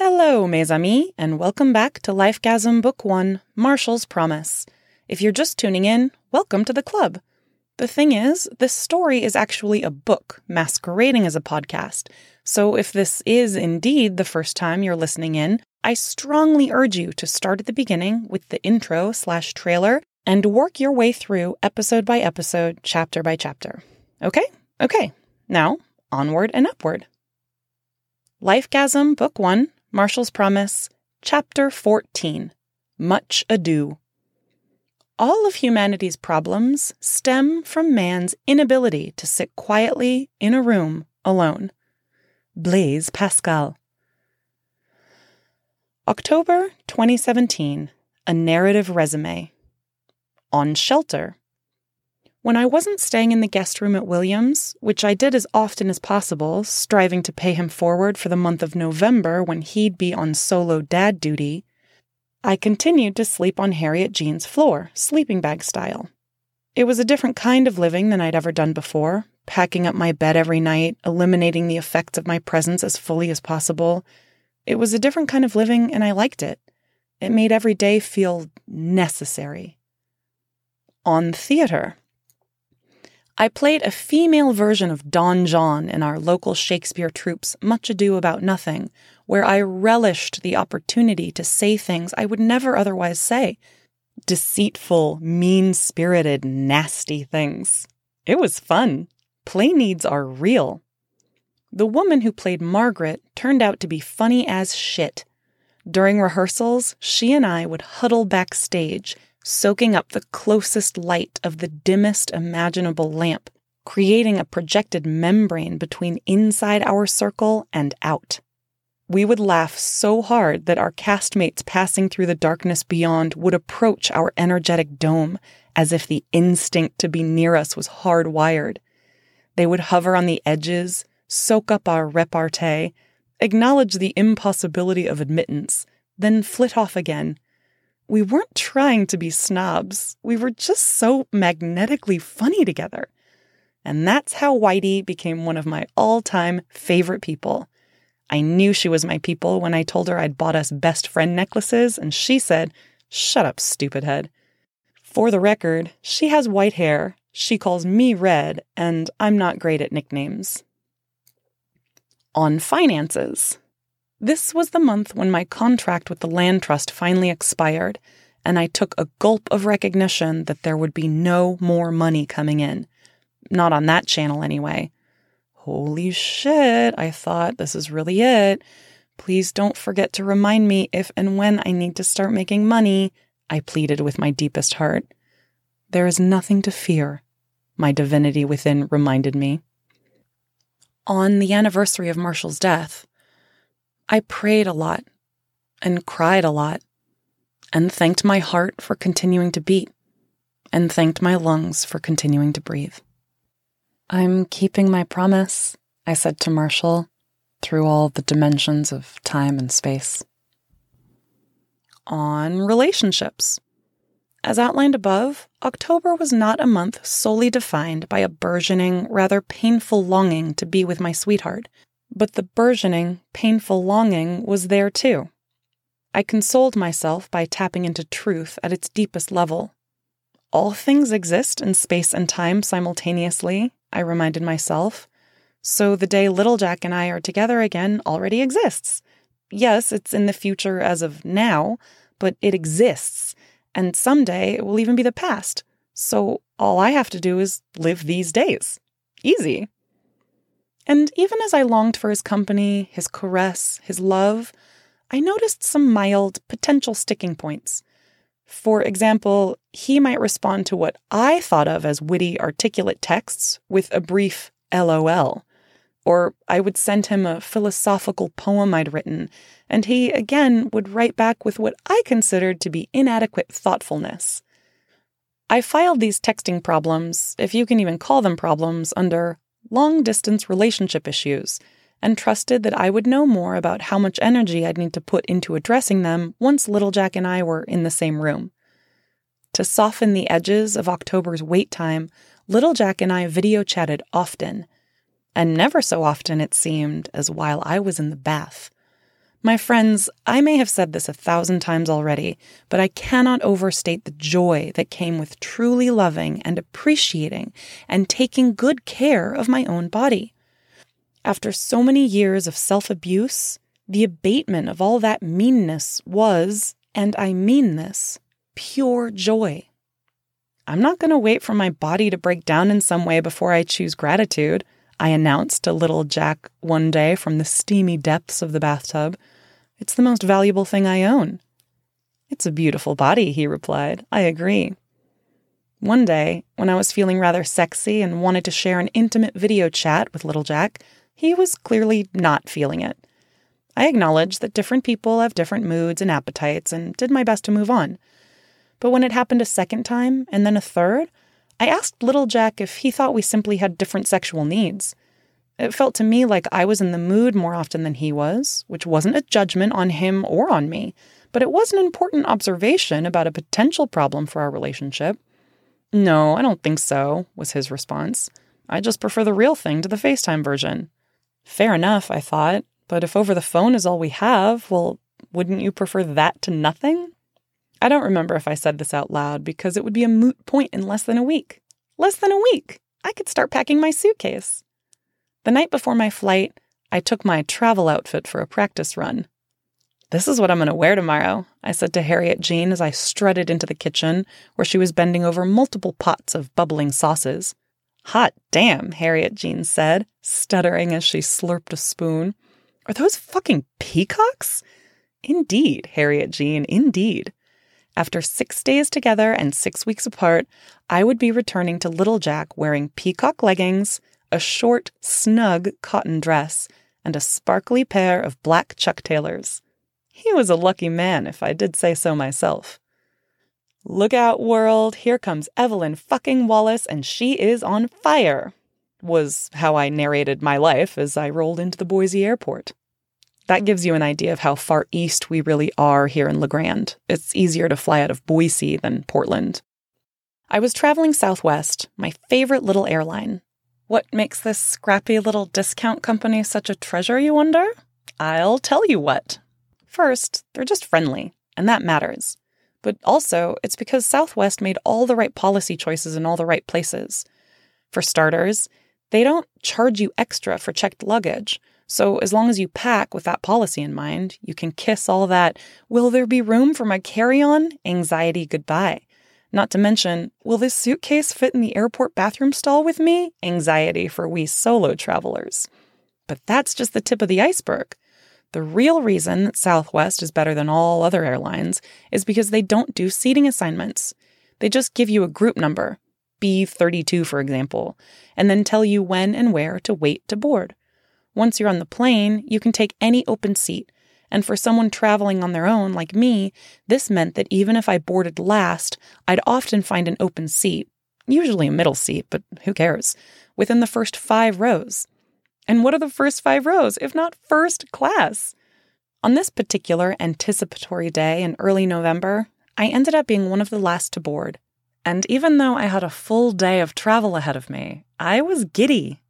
Hello, mes amis, and welcome back to Lifegasm Book 1 Marshall's Promise. If you're just tuning in, welcome to the club. The thing is, this story is actually a book masquerading as a podcast. So if this is indeed the first time you're listening in, I strongly urge you to start at the beginning with the intro slash trailer and work your way through episode by episode, chapter by chapter. Okay? Okay. Now, onward and upward. Lifegasm Book 1 Marshall's Promise, Chapter 14 Much Ado. All of humanity's problems stem from man's inability to sit quietly in a room alone. Blaise Pascal. October 2017, a narrative resume. On shelter. When I wasn't staying in the guest room at Williams, which I did as often as possible, striving to pay him forward for the month of November when he'd be on solo dad duty, I continued to sleep on Harriet Jean's floor, sleeping bag style. It was a different kind of living than I'd ever done before, packing up my bed every night, eliminating the effects of my presence as fully as possible. It was a different kind of living, and I liked it. It made every day feel necessary. On theater. I played a female version of Don John in our local Shakespeare troupe's Much Ado About Nothing, where I relished the opportunity to say things I would never otherwise say. Deceitful, mean spirited, nasty things. It was fun. Play needs are real. The woman who played Margaret turned out to be funny as shit. During rehearsals, she and I would huddle backstage soaking up the closest light of the dimmest imaginable lamp, creating a projected membrane between inside our circle and out. We would laugh so hard that our castmates passing through the darkness beyond would approach our energetic dome as if the instinct to be near us was hardwired. They would hover on the edges, soak up our repartee, acknowledge the impossibility of admittance, then flit off again, we weren't trying to be snobs. We were just so magnetically funny together. And that's how Whitey became one of my all time favorite people. I knew she was my people when I told her I'd bought us best friend necklaces, and she said, Shut up, stupid head. For the record, she has white hair, she calls me Red, and I'm not great at nicknames. On finances. This was the month when my contract with the land trust finally expired, and I took a gulp of recognition that there would be no more money coming in. Not on that channel, anyway. Holy shit, I thought, this is really it. Please don't forget to remind me if and when I need to start making money, I pleaded with my deepest heart. There is nothing to fear, my divinity within reminded me. On the anniversary of Marshall's death, I prayed a lot and cried a lot and thanked my heart for continuing to beat and thanked my lungs for continuing to breathe. I'm keeping my promise, I said to Marshall through all the dimensions of time and space. On relationships. As outlined above, October was not a month solely defined by a burgeoning, rather painful longing to be with my sweetheart but the burgeoning, painful longing was there too. I consoled myself by tapping into truth at its deepest level. All things exist in space and time simultaneously, I reminded myself. So the day Little Jack and I are together again already exists. Yes, it's in the future as of now, but it exists, and someday it will even be the past. So all I have to do is live these days. Easy. And even as I longed for his company, his caress, his love, I noticed some mild potential sticking points. For example, he might respond to what I thought of as witty, articulate texts with a brief LOL. Or I would send him a philosophical poem I'd written, and he again would write back with what I considered to be inadequate thoughtfulness. I filed these texting problems, if you can even call them problems, under long distance relationship issues, and trusted that I would know more about how much energy I'd need to put into addressing them once Little Jack and I were in the same room. To soften the edges of October's wait time, Little Jack and I video chatted often, and never so often, it seemed, as while I was in the bath. My friends, I may have said this a thousand times already, but I cannot overstate the joy that came with truly loving and appreciating and taking good care of my own body. After so many years of self abuse, the abatement of all that meanness was, and I mean this, pure joy. I'm not going to wait for my body to break down in some way before I choose gratitude. I announced to little Jack one day from the steamy depths of the bathtub. It's the most valuable thing I own. It's a beautiful body, he replied. I agree. One day, when I was feeling rather sexy and wanted to share an intimate video chat with little Jack, he was clearly not feeling it. I acknowledged that different people have different moods and appetites and did my best to move on. But when it happened a second time and then a third, I asked little Jack if he thought we simply had different sexual needs. It felt to me like I was in the mood more often than he was, which wasn't a judgment on him or on me, but it was an important observation about a potential problem for our relationship. No, I don't think so, was his response. I just prefer the real thing to the FaceTime version. Fair enough, I thought, but if over the phone is all we have, well, wouldn't you prefer that to nothing? I don't remember if I said this out loud because it would be a moot point in less than a week. Less than a week! I could start packing my suitcase. The night before my flight, I took my travel outfit for a practice run. This is what I'm going to wear tomorrow, I said to Harriet Jean as I strutted into the kitchen, where she was bending over multiple pots of bubbling sauces. Hot damn, Harriet Jean said, stuttering as she slurped a spoon. Are those fucking peacocks? Indeed, Harriet Jean, indeed. After six days together and six weeks apart, I would be returning to Little Jack wearing peacock leggings, a short, snug cotton dress, and a sparkly pair of black Chuck Taylors. He was a lucky man, if I did say so myself. Look out, world, here comes Evelyn fucking Wallace, and she is on fire, was how I narrated my life as I rolled into the Boise airport. That gives you an idea of how far east we really are here in La Grande. It's easier to fly out of Boise than Portland. I was traveling Southwest, my favorite little airline. What makes this scrappy little discount company such a treasure, you wonder? I'll tell you what. First, they're just friendly, and that matters. But also, it's because Southwest made all the right policy choices in all the right places. For starters, they don't charge you extra for checked luggage, so, as long as you pack with that policy in mind, you can kiss all that, will there be room for my carry on anxiety goodbye. Not to mention, will this suitcase fit in the airport bathroom stall with me? Anxiety for we solo travelers. But that's just the tip of the iceberg. The real reason that Southwest is better than all other airlines is because they don't do seating assignments. They just give you a group number, B32 for example, and then tell you when and where to wait to board. Once you're on the plane, you can take any open seat. And for someone traveling on their own, like me, this meant that even if I boarded last, I'd often find an open seat, usually a middle seat, but who cares, within the first five rows. And what are the first five rows, if not first class? On this particular anticipatory day in early November, I ended up being one of the last to board. And even though I had a full day of travel ahead of me, I was giddy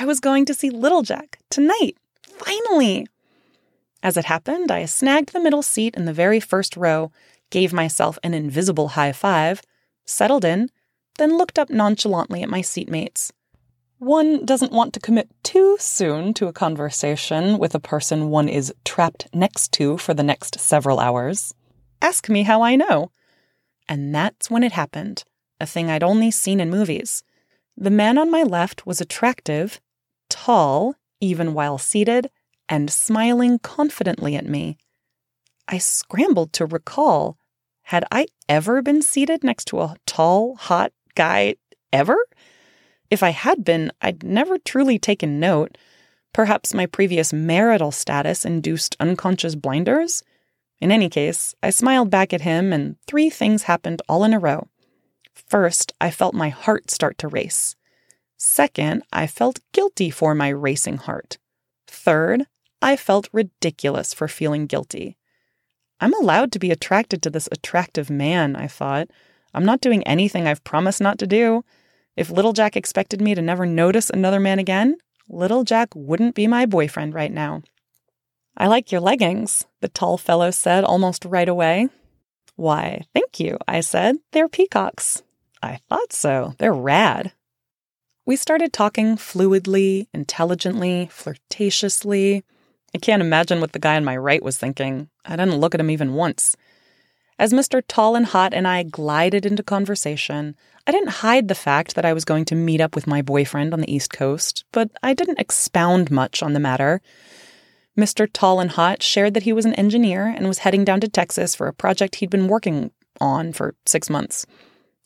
I was going to see Little Jack tonight. Finally! As it happened, I snagged the middle seat in the very first row, gave myself an invisible high five, settled in, then looked up nonchalantly at my seatmates. One doesn't want to commit too soon to a conversation with a person one is trapped next to for the next several hours. Ask me how I know. And that's when it happened, a thing I'd only seen in movies. The man on my left was attractive, tall, even while seated, and smiling confidently at me. I scrambled to recall had I ever been seated next to a tall, hot guy ever? If I had been, I'd never truly taken note. Perhaps my previous marital status induced unconscious blinders? In any case, I smiled back at him, and three things happened all in a row. First, I felt my heart start to race. Second, I felt guilty for my racing heart. Third, I felt ridiculous for feeling guilty. I'm allowed to be attracted to this attractive man, I thought. I'm not doing anything I've promised not to do. If Little Jack expected me to never notice another man again, Little Jack wouldn't be my boyfriend right now. I like your leggings, the tall fellow said almost right away. Why, thank you, I said. They're peacocks. I thought so. They're rad. We started talking fluidly, intelligently, flirtatiously. I can't imagine what the guy on my right was thinking. I didn't look at him even once. As Mr. Tall and Hot and I glided into conversation, I didn't hide the fact that I was going to meet up with my boyfriend on the East Coast, but I didn't expound much on the matter. Mr. Tall and Hot shared that he was an engineer and was heading down to Texas for a project he'd been working on for six months.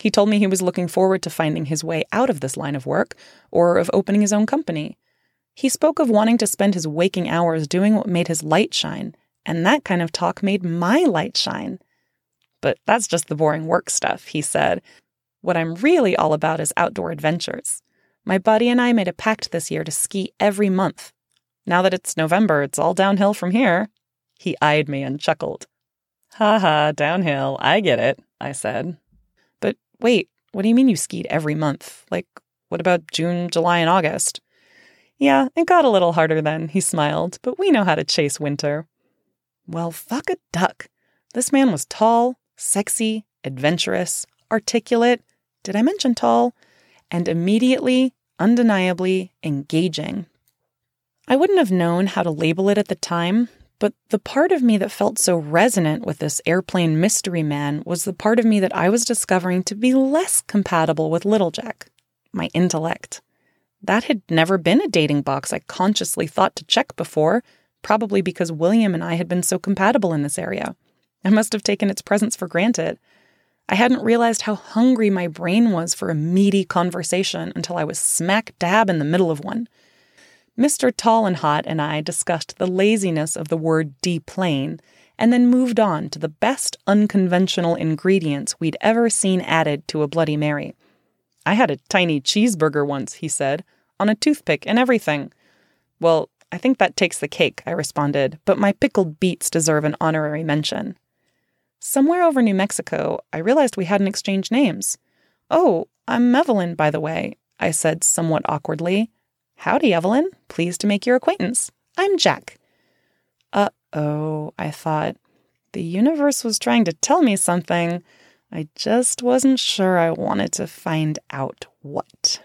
He told me he was looking forward to finding his way out of this line of work or of opening his own company. He spoke of wanting to spend his waking hours doing what made his light shine, and that kind of talk made my light shine. But that's just the boring work stuff, he said. What I'm really all about is outdoor adventures. My buddy and I made a pact this year to ski every month, now that it's November, it's all downhill from here. He eyed me and chuckled. Ha ha, downhill. I get it, I said. Wait, what do you mean you skied every month? Like, what about June, July, and August? Yeah, it got a little harder then, he smiled, but we know how to chase winter. Well, fuck a duck. This man was tall, sexy, adventurous, articulate. Did I mention tall? And immediately, undeniably engaging. I wouldn't have known how to label it at the time, but the part of me that felt so resonant with this airplane mystery man was the part of me that I was discovering to be less compatible with Little Jack my intellect. That had never been a dating box I consciously thought to check before, probably because William and I had been so compatible in this area. I must have taken its presence for granted. I hadn't realized how hungry my brain was for a meaty conversation until I was smack dab in the middle of one. Mr. Tall and Hot and I discussed the laziness of the word deplane and then moved on to the best unconventional ingredients we'd ever seen added to a Bloody Mary. I had a tiny cheeseburger once, he said, on a toothpick and everything. Well, I think that takes the cake, I responded, but my pickled beets deserve an honorary mention. Somewhere over New Mexico, I realized we hadn't exchanged names. Oh, I'm Evelyn, by the way, I said somewhat awkwardly. Howdy, Evelyn. Pleased to make your acquaintance. I'm Jack. Uh oh, I thought. The universe was trying to tell me something. I just wasn't sure I wanted to find out what.